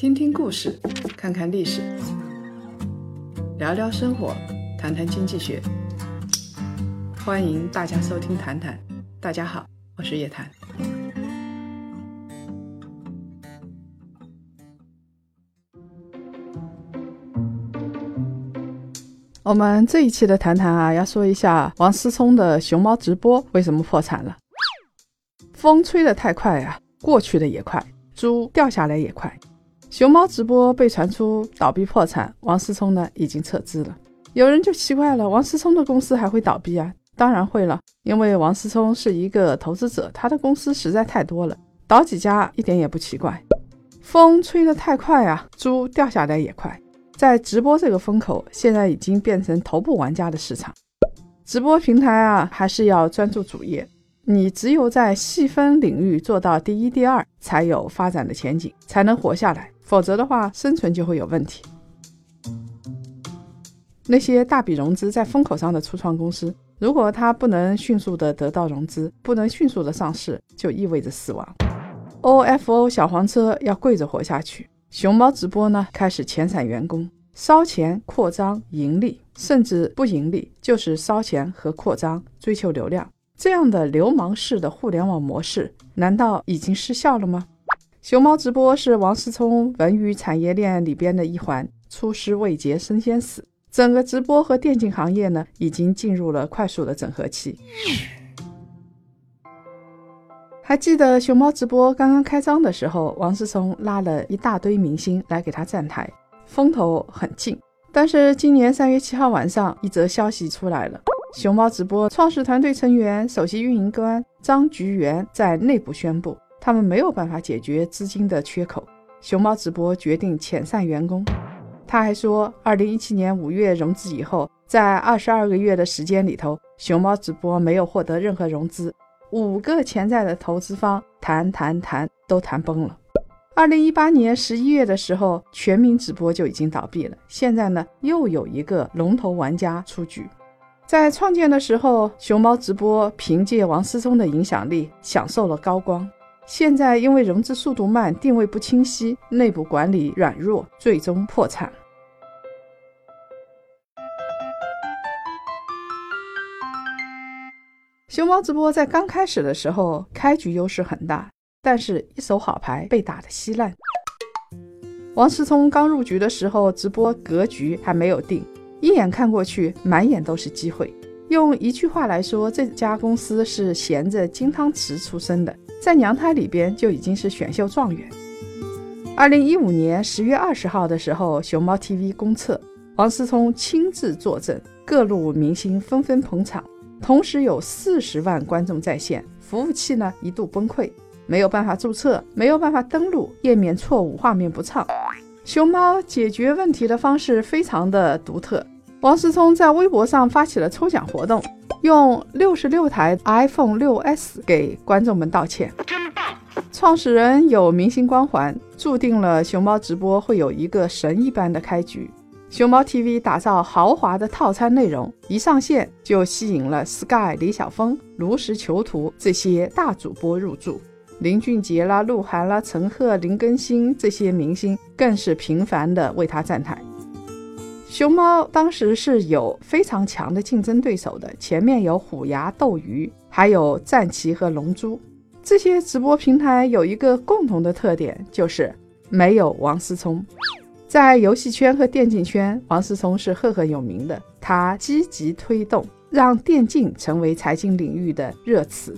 听听故事，看看历史，聊聊生活，谈谈经济学。欢迎大家收听《谈谈》，大家好，我是叶檀。我们这一期的《谈谈》啊，要说一下王思聪的熊猫直播为什么破产了。风吹得太快啊，过去的也快，猪掉下来也快。熊猫直播被传出倒闭破产，王思聪呢已经撤资了。有人就奇怪了，王思聪的公司还会倒闭啊？当然会了，因为王思聪是一个投资者，他的公司实在太多了，倒几家一点也不奇怪。风吹得太快啊，猪掉下来也快。在直播这个风口，现在已经变成头部玩家的市场。直播平台啊，还是要专注主业。你只有在细分领域做到第一、第二，才有发展的前景，才能活下来。否则的话，生存就会有问题。那些大笔融资在风口上的初创公司，如果它不能迅速的得到融资，不能迅速的上市，就意味着死亡。OFO 小黄车要跪着活下去，熊猫直播呢开始遣散员工，烧钱扩张盈利，甚至不盈利，就是烧钱和扩张，追求流量。这样的流氓式的互联网模式，难道已经失效了吗？熊猫直播是王思聪文娱产业链里边的一环，出师未捷身先死。整个直播和电竞行业呢，已经进入了快速的整合期。还记得熊猫直播刚刚开张的时候，王思聪拉了一大堆明星来给他站台，风头很劲。但是今年三月七号晚上，一则消息出来了。熊猫直播创始团队成员、首席运营官张菊元在内部宣布，他们没有办法解决资金的缺口，熊猫直播决定遣散员工。他还说，二零一七年五月融资以后，在二十二个月的时间里头，熊猫直播没有获得任何融资，五个潜在的投资方谈谈谈都谈崩了。二零一八年十一月的时候，全民直播就已经倒闭了，现在呢，又有一个龙头玩家出局。在创建的时候，熊猫直播凭借王思聪的影响力享受了高光。现在因为融资速度慢、定位不清晰、内部管理软弱，最终破产。熊猫直播在刚开始的时候，开局优势很大，但是一手好牌被打得稀烂。王思聪刚入局的时候，直播格局还没有定。一眼看过去，满眼都是机会。用一句话来说，这家公司是衔着金汤匙出生的，在娘胎里边就已经是选秀状元。二零一五年十月二十号的时候，熊猫 TV 公测，王思聪亲自坐镇，各路明星纷纷捧场，同时有四十万观众在线，服务器呢一度崩溃，没有办法注册，没有办法登录，页面错误，画面不畅。熊猫解决问题的方式非常的独特。王思聪在微博上发起了抽奖活动，用六十六台 iPhone 6s 给观众们道歉，真棒！创始人有明星光环，注定了熊猫直播会有一个神一般的开局。熊猫 TV 打造豪华的套餐内容，一上线就吸引了 Sky、李晓峰、炉石囚徒这些大主播入驻。林俊杰啦、鹿晗啦、陈赫、林更新这些明星更是频繁的为他站台。熊猫当时是有非常强的竞争对手的，前面有虎牙、斗鱼，还有战旗和龙珠。这些直播平台有一个共同的特点，就是没有王思聪。在游戏圈和电竞圈，王思聪是赫赫有名的，他积极推动，让电竞成为财经领域的热词。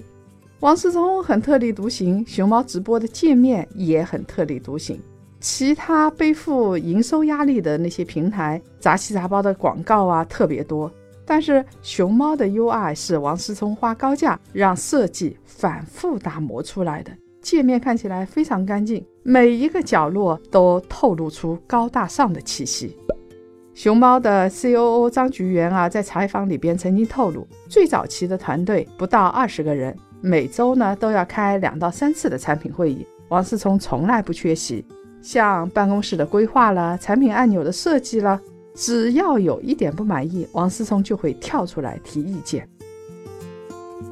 王思聪很特立独行，熊猫直播的界面也很特立独行。其他背负营收压力的那些平台，杂七杂八的广告啊特别多。但是熊猫的 UI 是王思聪花高价让设计反复打磨出来的，界面看起来非常干净，每一个角落都透露出高大上的气息。熊猫的 COO 张菊元啊，在采访里边曾经透露，最早期的团队不到二十个人。每周呢都要开两到三次的产品会议，王思聪从来不缺席。像办公室的规划了、产品按钮的设计了，只要有一点不满意，王思聪就会跳出来提意见。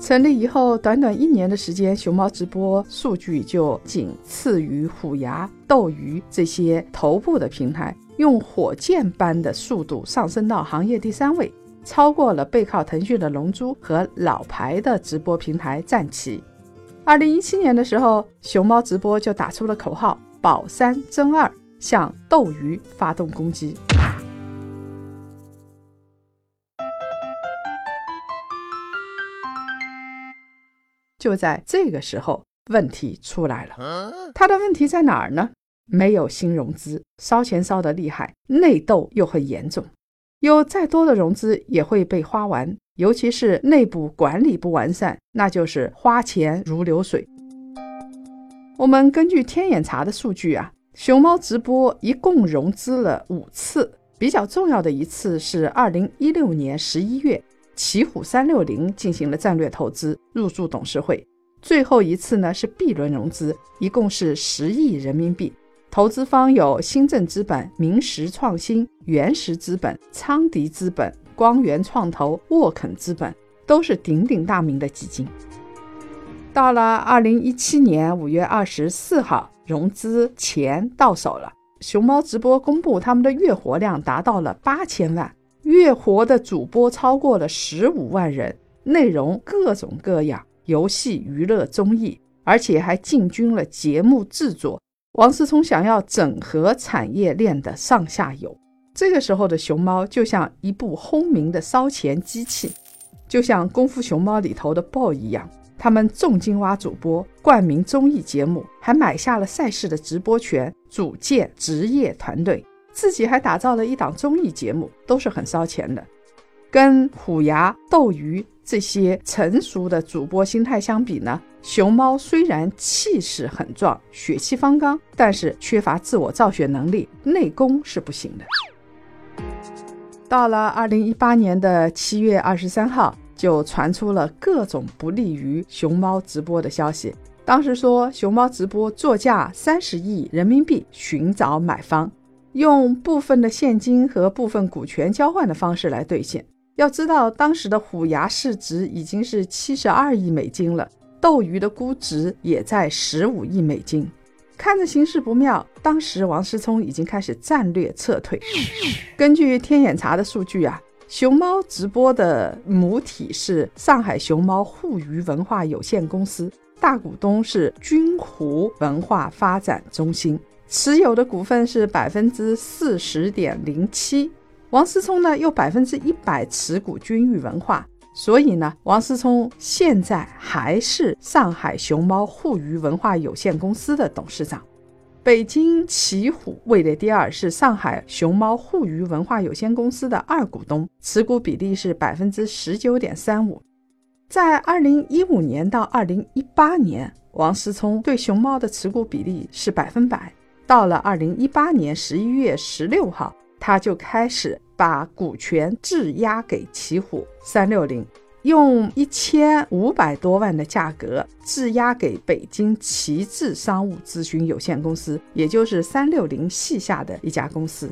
成立以后，短短一年的时间，熊猫直播数据就仅次于虎牙、斗鱼这些头部的平台，用火箭般的速度上升到行业第三位，超过了背靠腾讯的龙珠和老牌的直播平台战旗。二零一七年的时候，熊猫直播就打出了口号“保三争二”，向斗鱼发动攻击。就在这个时候，问题出来了。他的问题在哪儿呢？没有新融资，烧钱烧得厉害，内斗又很严重。有再多的融资也会被花完，尤其是内部管理不完善，那就是花钱如流水。我们根据天眼查的数据啊，熊猫直播一共融资了五次，比较重要的一次是二零一六年十一月。奇虎三六零进行了战略投资，入驻董事会。最后一次呢是 B 轮融资，一共是十亿人民币。投资方有新政资本、明石创新、原石资本、昌迪资本、光源创投、沃肯资本，都是鼎鼎大名的基金。到了二零一七年五月二十四号，融资钱到手了。熊猫直播公布他们的月活量达到了八千万。月活的主播超过了十五万人，内容各种各样，游戏、娱乐、综艺，而且还进军了节目制作。王思聪想要整合产业链的上下游，这个时候的熊猫就像一部轰鸣的烧钱机器，就像《功夫熊猫》里头的豹一样，他们重金挖主播，冠名综艺节目，还买下了赛事的直播权，组建职业团队。自己还打造了一档综艺节目，都是很烧钱的。跟虎牙、斗鱼这些成熟的主播心态相比呢，熊猫虽然气势很壮、血气方刚，但是缺乏自我造血能力，内功是不行的。到了二零一八年的七月二十三号，就传出了各种不利于熊猫直播的消息。当时说，熊猫直播作价三十亿人民币寻找买方。用部分的现金和部分股权交换的方式来兑现。要知道，当时的虎牙市值已经是七十二亿美金了，斗鱼的估值也在十五亿美金。看着形势不妙，当时王思聪已经开始战略撤退。根据天眼查的数据啊，熊猫直播的母体是上海熊猫互娱文化有限公司，大股东是君湖文化发展中心。持有的股份是百分之四十点零七，王思聪呢又百分之一百持股君域文化，所以呢，王思聪现在还是上海熊猫互娱文化有限公司的董事长。北京奇虎位列第二，是上海熊猫互娱文化有限公司的二股东，持股比例是百分之十九点三五。在二零一五年到二零一八年，王思聪对熊猫的持股比例是百分百。到了二零一八年十一月十六号，他就开始把股权质押给奇虎三六零，用一千五百多万的价格质押给北京奇智商务咨询有限公司，也就是三六零系下的一家公司。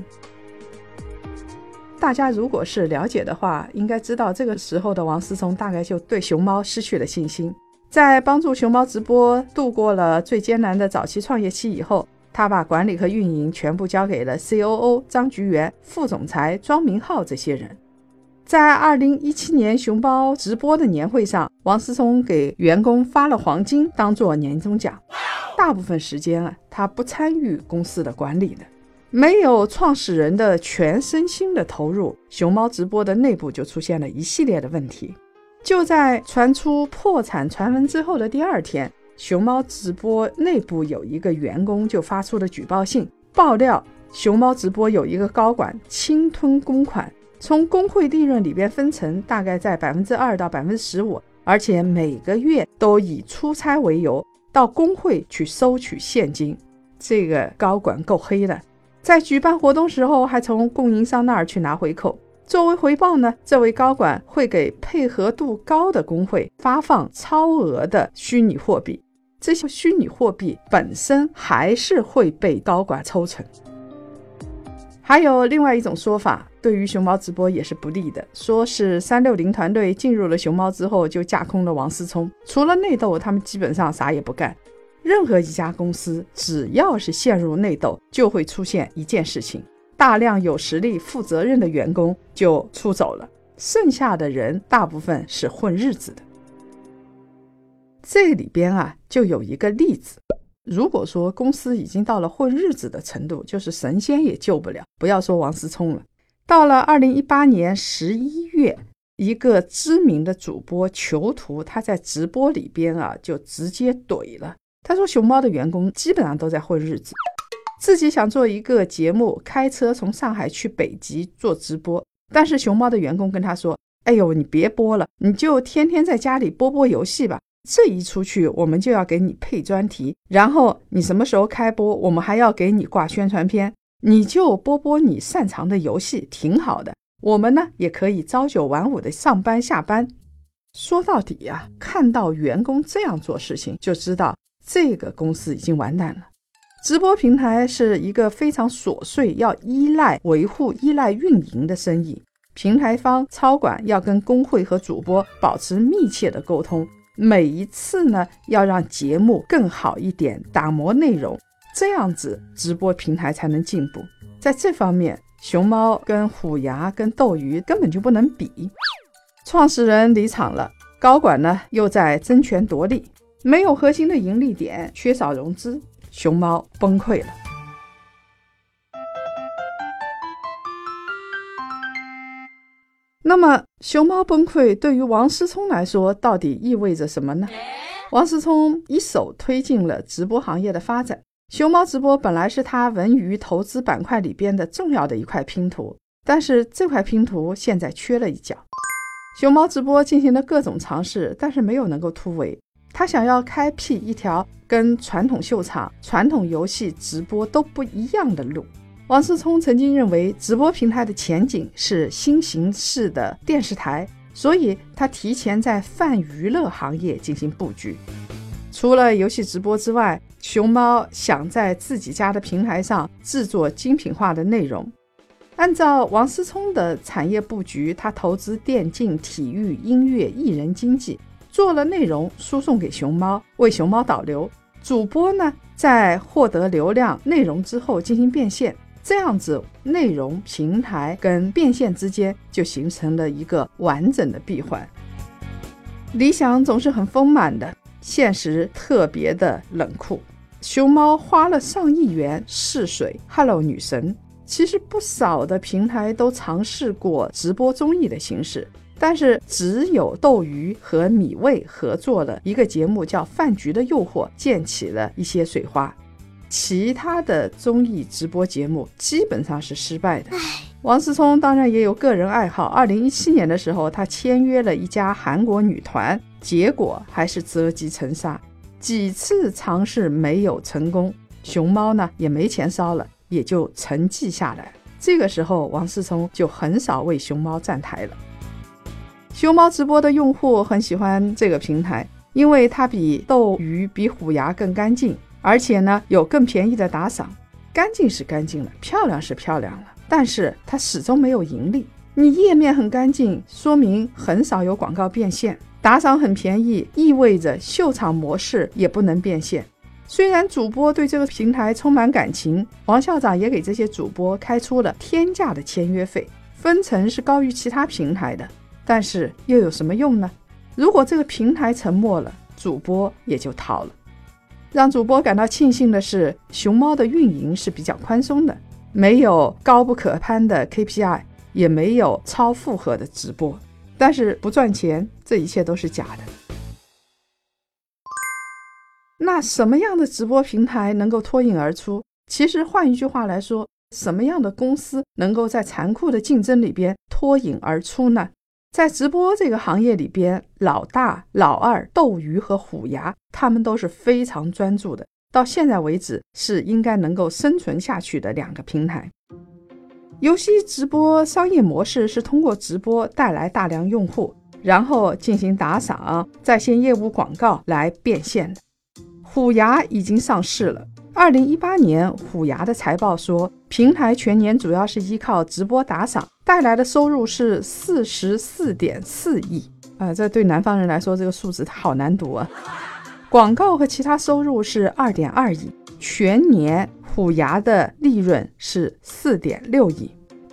大家如果是了解的话，应该知道这个时候的王思聪大概就对熊猫失去了信心。在帮助熊猫直播度过了最艰难的早期创业期以后。他把管理和运营全部交给了 C.O.O 张菊元、副总裁庄明浩这些人。在二零一七年熊猫直播的年会上，王思聪给员工发了黄金当做年终奖。大部分时间啊，他不参与公司的管理的，没有创始人的全身心的投入，熊猫直播的内部就出现了一系列的问题。就在传出破产传闻之后的第二天。熊猫直播内部有一个员工就发出了举报信，爆料熊猫直播有一个高管侵吞公款，从工会利润里边分成，大概在百分之二到百分之十五，而且每个月都以出差为由到工会去收取现金。这个高管够黑的，在举办活动时候还从供应商那儿去拿回扣。作为回报呢，这位高管会给配合度高的工会发放超额的虚拟货币。这些虚拟货币本身还是会被高管抽成。还有另外一种说法，对于熊猫直播也是不利的，说是三六零团队进入了熊猫之后就架空了王思聪，除了内斗，他们基本上啥也不干。任何一家公司只要是陷入内斗，就会出现一件事情：大量有实力、负责任的员工就出走了，剩下的人大部分是混日子的。这里边啊，就有一个例子。如果说公司已经到了混日子的程度，就是神仙也救不了。不要说王思聪了，到了二零一八年十一月，一个知名的主播囚徒，他在直播里边啊，就直接怼了。他说：“熊猫的员工基本上都在混日子，自己想做一个节目，开车从上海去北极做直播，但是熊猫的员工跟他说：‘哎呦，你别播了，你就天天在家里播播游戏吧。’”这一出去，我们就要给你配专题，然后你什么时候开播，我们还要给你挂宣传片。你就播播你擅长的游戏，挺好的。我们呢，也可以朝九晚五的上班下班。说到底呀，看到员工这样做事情，就知道这个公司已经完蛋了。直播平台是一个非常琐碎、要依赖维护、依赖运营的生意，平台方操管要跟工会和主播保持密切的沟通。每一次呢，要让节目更好一点，打磨内容，这样子直播平台才能进步。在这方面，熊猫跟虎牙跟斗鱼根本就不能比。创始人离场了，高管呢又在争权夺利，没有核心的盈利点，缺少融资，熊猫崩溃了。那么，熊猫崩溃对于王思聪来说，到底意味着什么呢？王思聪一手推进了直播行业的发展，熊猫直播本来是他文娱投资板块里边的重要的一块拼图，但是这块拼图现在缺了一角。熊猫直播进行了各种尝试，但是没有能够突围。他想要开辟一条跟传统秀场、传统游戏直播都不一样的路。王思聪曾经认为，直播平台的前景是新形式的电视台，所以他提前在泛娱乐行业进行布局。除了游戏直播之外，熊猫想在自己家的平台上制作精品化的内容。按照王思聪的产业布局，他投资电竞、体育、音乐、艺人经济，做了内容输送给熊猫，为熊猫导流。主播呢，在获得流量内容之后进行变现。这样子，内容平台跟变现之间就形成了一个完整的闭环。理想总是很丰满的，现实特别的冷酷。熊猫花了上亿元试水，Hello 女神。其实不少的平台都尝试过直播综艺的形式，但是只有斗鱼和米未合作了一个节目，叫《饭局的诱惑》，溅起了一些水花。其他的综艺直播节目基本上是失败的。王思聪当然也有个人爱好。二零一七年的时候，他签约了一家韩国女团，结果还是折戟沉沙。几次尝试没有成功，熊猫呢也没钱烧了，也就沉寂下来。这个时候，王思聪就很少为熊猫站台了。熊猫直播的用户很喜欢这个平台，因为它比斗鱼、比虎牙更干净。而且呢，有更便宜的打赏，干净是干净了，漂亮是漂亮了，但是它始终没有盈利。你页面很干净，说明很少有广告变现；打赏很便宜，意味着秀场模式也不能变现。虽然主播对这个平台充满感情，王校长也给这些主播开出了天价的签约费，分成是高于其他平台的，但是又有什么用呢？如果这个平台沉默了，主播也就逃了。让主播感到庆幸的是，熊猫的运营是比较宽松的，没有高不可攀的 KPI，也没有超负荷的直播。但是不赚钱，这一切都是假的。那什么样的直播平台能够脱颖而出？其实换一句话来说，什么样的公司能够在残酷的竞争里边脱颖而出呢？在直播这个行业里边，老大、老二斗鱼和虎牙，他们都是非常专注的。到现在为止，是应该能够生存下去的两个平台。游戏直播商业模式是通过直播带来大量用户，然后进行打赏、在线业务、广告来变现的。虎牙已经上市了。二零一八年虎牙的财报说，平台全年主要是依靠直播打赏带来的收入是四十四点四亿啊，这对南方人来说这个数字好难读啊。广告和其他收入是二点二亿，全年虎牙的利润是四点六亿。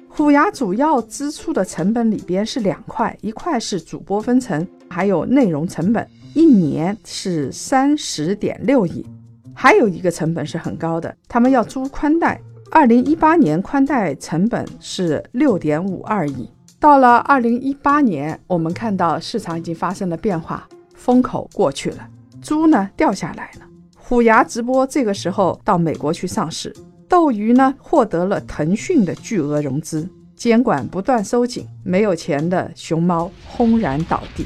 虎牙主要支出的成本里边是两块，一块是主播分成，还有内容成本，一年是三十点六亿。还有一个成本是很高的，他们要租宽带。二零一八年宽带成本是六点五二亿。到了二零一八年，我们看到市场已经发生了变化，风口过去了，猪呢掉下来了。虎牙直播这个时候到美国去上市，斗鱼呢获得了腾讯的巨额融资，监管不断收紧，没有钱的熊猫轰然倒地。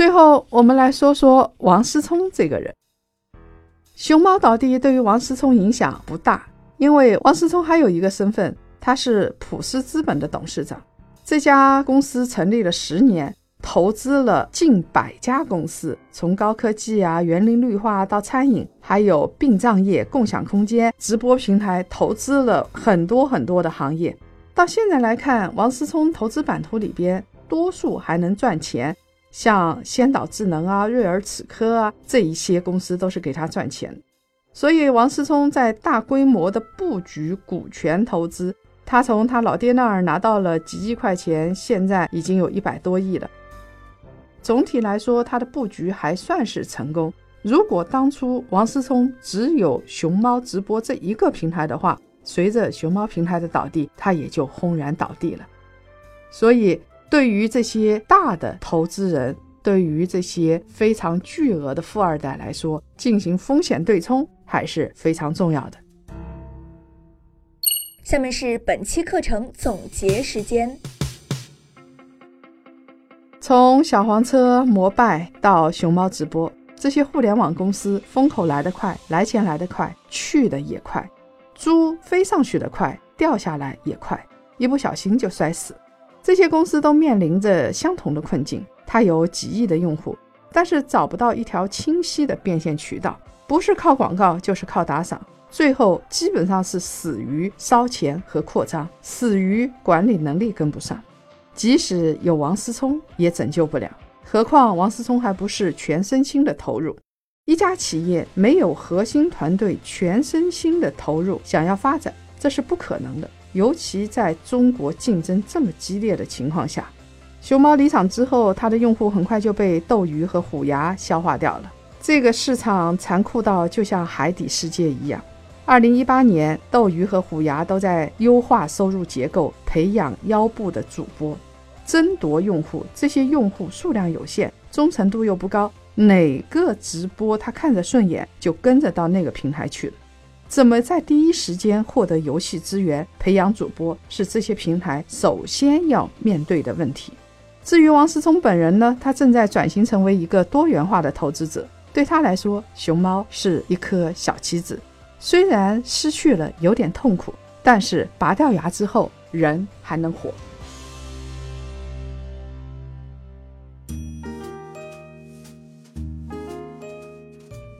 最后，我们来说说王思聪这个人。熊猫倒地对于王思聪影响不大，因为王思聪还有一个身份，他是普思资本的董事长。这家公司成立了十年，投资了近百家公司，从高科技啊、园林绿化到餐饮，还有殡葬业、共享空间、直播平台，投资了很多很多的行业。到现在来看，王思聪投资版图里边，多数还能赚钱。像先导智能啊、瑞尔齿科啊这一些公司都是给他赚钱，所以王思聪在大规模的布局股权投资，他从他老爹那儿拿到了几亿块钱，现在已经有一百多亿了。总体来说，他的布局还算是成功。如果当初王思聪只有熊猫直播这一个平台的话，随着熊猫平台的倒地，他也就轰然倒地了。所以。对于这些大的投资人，对于这些非常巨额的富二代来说，进行风险对冲还是非常重要的。下面是本期课程总结时间。从小黄车、摩拜到熊猫直播，这些互联网公司风口来得快，来钱来得快，去的也快。猪飞上去的快，掉下来也快，一不小心就摔死。这些公司都面临着相同的困境，它有几亿的用户，但是找不到一条清晰的变现渠道，不是靠广告就是靠打赏，最后基本上是死于烧钱和扩张，死于管理能力跟不上。即使有王思聪也拯救不了，何况王思聪还不是全身心的投入。一家企业没有核心团队全身心的投入，想要发展，这是不可能的。尤其在中国竞争这么激烈的情况下，熊猫离场之后，它的用户很快就被斗鱼和虎牙消化掉了。这个市场残酷到就像海底世界一样。二零一八年，斗鱼和虎牙都在优化收入结构，培养腰部的主播，争夺用户。这些用户数量有限，忠诚度又不高，哪个直播他看着顺眼，就跟着到那个平台去了。怎么在第一时间获得游戏资源、培养主播，是这些平台首先要面对的问题。至于王思聪本人呢，他正在转型成为一个多元化的投资者。对他来说，熊猫是一颗小棋子，虽然失去了有点痛苦，但是拔掉牙之后，人还能活。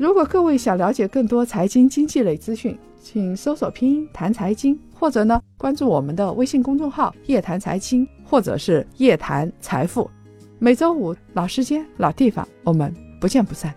如果各位想了解更多财经经济类资讯，请搜索拼音谈财经，或者呢关注我们的微信公众号“夜谈财经”或者是“夜谈财富”。每周五老时间、老地方，我们不见不散。